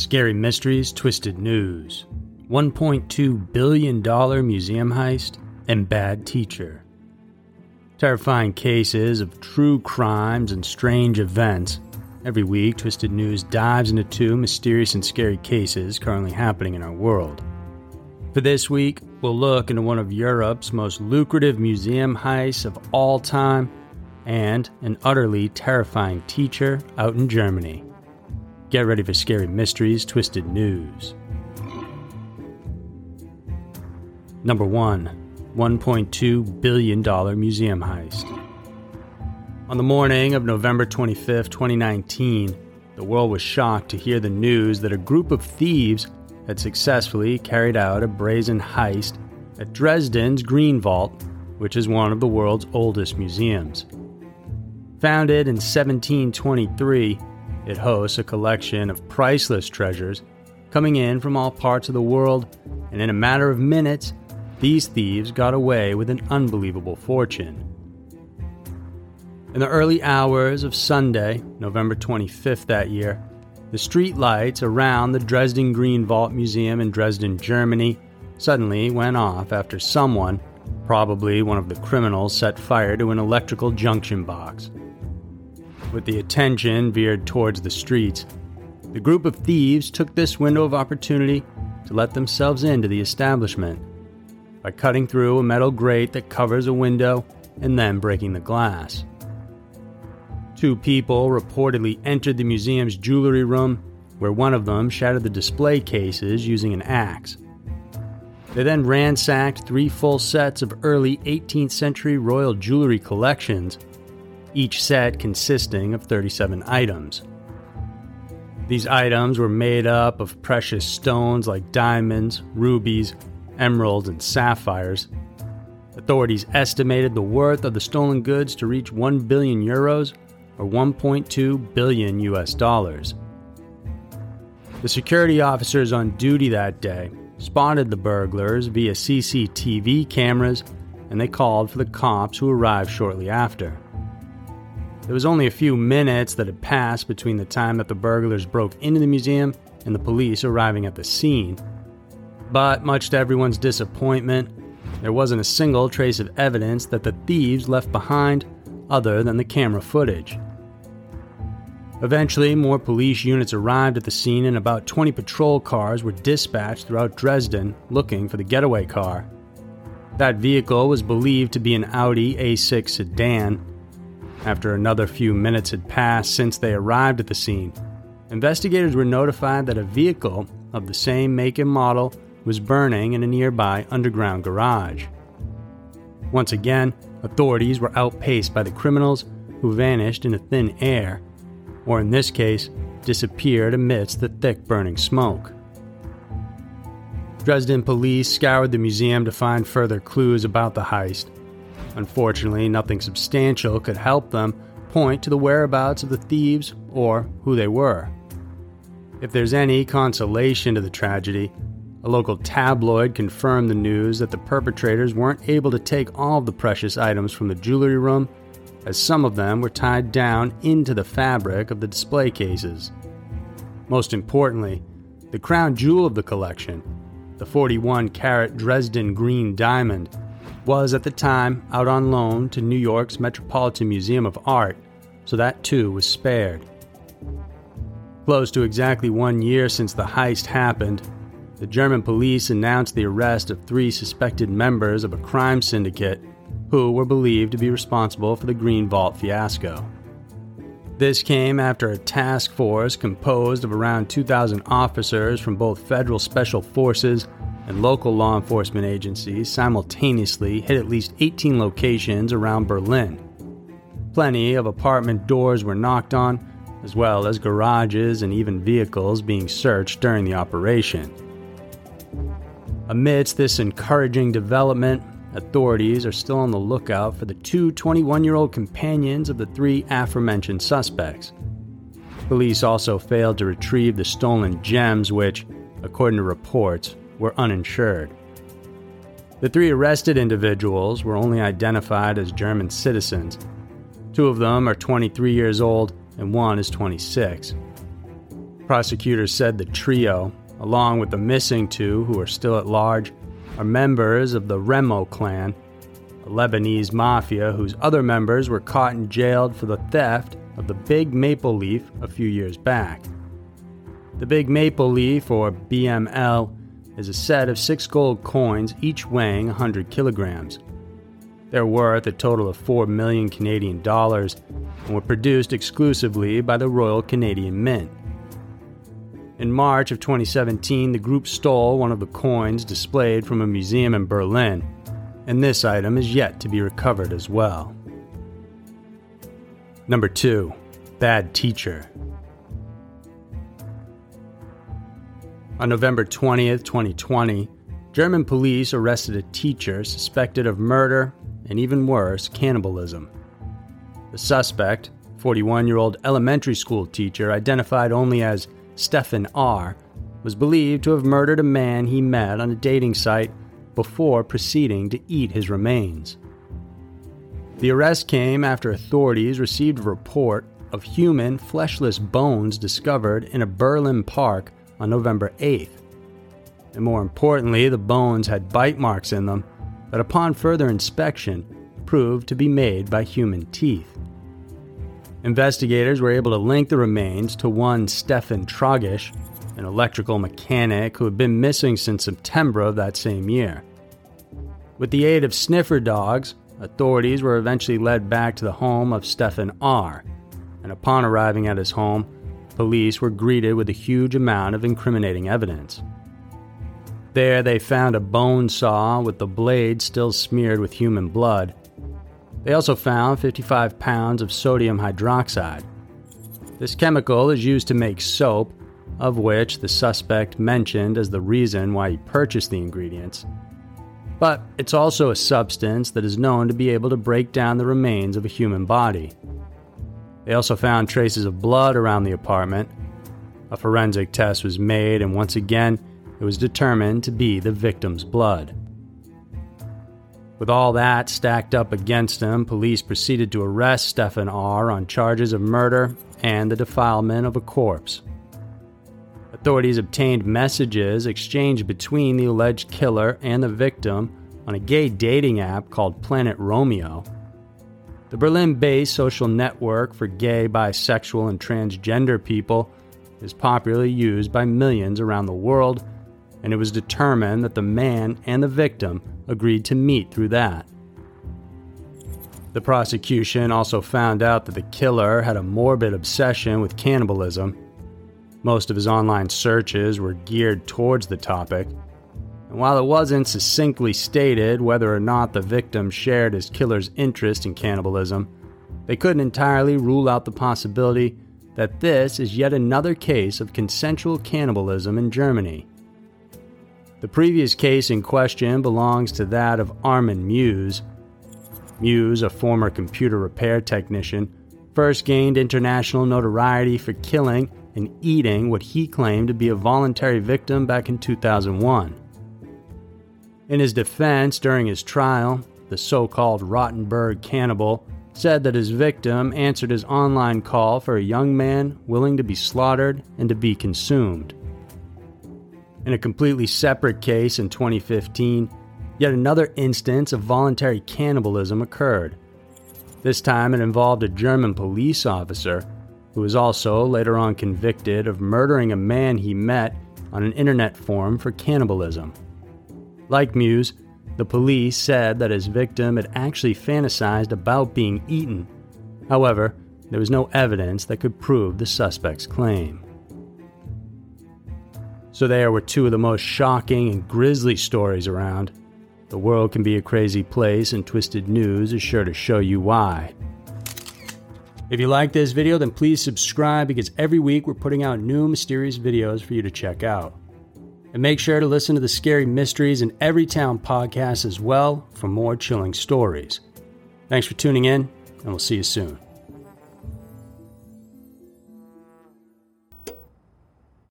Scary Mysteries Twisted News, $1.2 billion museum heist, and bad teacher. Terrifying cases of true crimes and strange events. Every week, Twisted News dives into two mysterious and scary cases currently happening in our world. For this week, we'll look into one of Europe's most lucrative museum heists of all time and an utterly terrifying teacher out in Germany. Get ready for scary mysteries, twisted news. Number 1 $1.2 billion museum heist. On the morning of November 25, 2019, the world was shocked to hear the news that a group of thieves had successfully carried out a brazen heist at Dresden's Green Vault, which is one of the world's oldest museums. Founded in 1723, it hosts a collection of priceless treasures coming in from all parts of the world, and in a matter of minutes, these thieves got away with an unbelievable fortune. In the early hours of Sunday, November 25th that year, the street lights around the Dresden Green Vault Museum in Dresden, Germany, suddenly went off after someone, probably one of the criminals, set fire to an electrical junction box. With the attention veered towards the streets, the group of thieves took this window of opportunity to let themselves into the establishment by cutting through a metal grate that covers a window and then breaking the glass. Two people reportedly entered the museum's jewelry room, where one of them shattered the display cases using an axe. They then ransacked three full sets of early 18th century royal jewelry collections each set consisting of 37 items. These items were made up of precious stones like diamonds, rubies, emeralds, and sapphires. Authorities estimated the worth of the stolen goods to reach 1 billion euros or 1.2 billion US dollars. The security officers on duty that day spotted the burglars via CCTV cameras and they called for the cops who arrived shortly after. It was only a few minutes that had passed between the time that the burglars broke into the museum and the police arriving at the scene. But, much to everyone's disappointment, there wasn't a single trace of evidence that the thieves left behind other than the camera footage. Eventually, more police units arrived at the scene and about 20 patrol cars were dispatched throughout Dresden looking for the getaway car. That vehicle was believed to be an Audi A6 sedan after another few minutes had passed since they arrived at the scene, investigators were notified that a vehicle of the same make and model was burning in a nearby underground garage. Once again, authorities were outpaced by the criminals who vanished in into thin air, or in this case, disappeared amidst the thick burning smoke. Dresden police scoured the museum to find further clues about the heist, Unfortunately, nothing substantial could help them point to the whereabouts of the thieves or who they were. If there's any consolation to the tragedy, a local tabloid confirmed the news that the perpetrators weren't able to take all of the precious items from the jewelry room, as some of them were tied down into the fabric of the display cases. Most importantly, the crown jewel of the collection, the 41 carat Dresden green diamond, was at the time out on loan to New York's Metropolitan Museum of Art, so that too was spared. Close to exactly one year since the heist happened, the German police announced the arrest of three suspected members of a crime syndicate who were believed to be responsible for the Green Vault fiasco. This came after a task force composed of around 2,000 officers from both federal special forces and local law enforcement agencies simultaneously hit at least 18 locations around Berlin. Plenty of apartment doors were knocked on, as well as garages and even vehicles being searched during the operation. Amidst this encouraging development, authorities are still on the lookout for the two 21 year old companions of the three aforementioned suspects. Police also failed to retrieve the stolen gems, which, according to reports, were uninsured. The three arrested individuals were only identified as German citizens. Two of them are 23 years old and one is 26. Prosecutors said the trio, along with the missing two who are still at large, are members of the Remmo clan, a Lebanese mafia whose other members were caught and jailed for the theft of the Big Maple Leaf a few years back. The Big Maple Leaf, or BML, is a set of six gold coins, each weighing 100 kilograms. They're worth a total of 4 million Canadian dollars and were produced exclusively by the Royal Canadian Mint. In March of 2017, the group stole one of the coins displayed from a museum in Berlin, and this item is yet to be recovered as well. Number 2. Bad Teacher. On November 20th, 2020, German police arrested a teacher suspected of murder and even worse, cannibalism. The suspect, 41 year old elementary school teacher identified only as Stefan R., was believed to have murdered a man he met on a dating site before proceeding to eat his remains. The arrest came after authorities received a report of human, fleshless bones discovered in a Berlin park on November 8th. And more importantly, the bones had bite marks in them that, upon further inspection, proved to be made by human teeth. Investigators were able to link the remains to one Stefan Tragisch, an electrical mechanic who had been missing since September of that same year. With the aid of sniffer dogs, Authorities were eventually led back to the home of Stefan R., and upon arriving at his home, police were greeted with a huge amount of incriminating evidence. There, they found a bone saw with the blade still smeared with human blood. They also found 55 pounds of sodium hydroxide. This chemical is used to make soap, of which the suspect mentioned as the reason why he purchased the ingredients but it's also a substance that is known to be able to break down the remains of a human body. They also found traces of blood around the apartment. A forensic test was made, and once again, it was determined to be the victim's blood. With all that stacked up against him, police proceeded to arrest Stefan R. on charges of murder and the defilement of a corpse. Authorities obtained messages exchanged between the alleged killer and the victim on a gay dating app called Planet Romeo. The Berlin based social network for gay, bisexual, and transgender people is popularly used by millions around the world, and it was determined that the man and the victim agreed to meet through that. The prosecution also found out that the killer had a morbid obsession with cannibalism most of his online searches were geared towards the topic, and while it wasn't succinctly stated whether or not the victim shared his killer's interest in cannibalism, they couldn't entirely rule out the possibility that this is yet another case of consensual cannibalism in Germany. The previous case in question belongs to that of Armin Meiwes. Meiwes, a former computer repair technician, first gained international notoriety for killing and eating what he claimed to be a voluntary victim back in 2001. In his defense during his trial, the so called Rotenburg cannibal said that his victim answered his online call for a young man willing to be slaughtered and to be consumed. In a completely separate case in 2015, yet another instance of voluntary cannibalism occurred. This time it involved a German police officer who was also later on convicted of murdering a man he met on an internet forum for cannibalism. Like Meiwes, the police said that his victim had actually fantasized about being eaten. However, there was no evidence that could prove the suspect's claim. So, there were two of the most shocking and grisly stories around. The world can be a crazy place, and Twisted News is sure to show you why. If you like this video, then please subscribe because every week we're putting out new mysterious videos for you to check out. And make sure to listen to the Scary Mysteries in Everytown podcast as well for more chilling stories. Thanks for tuning in, and we'll see you soon.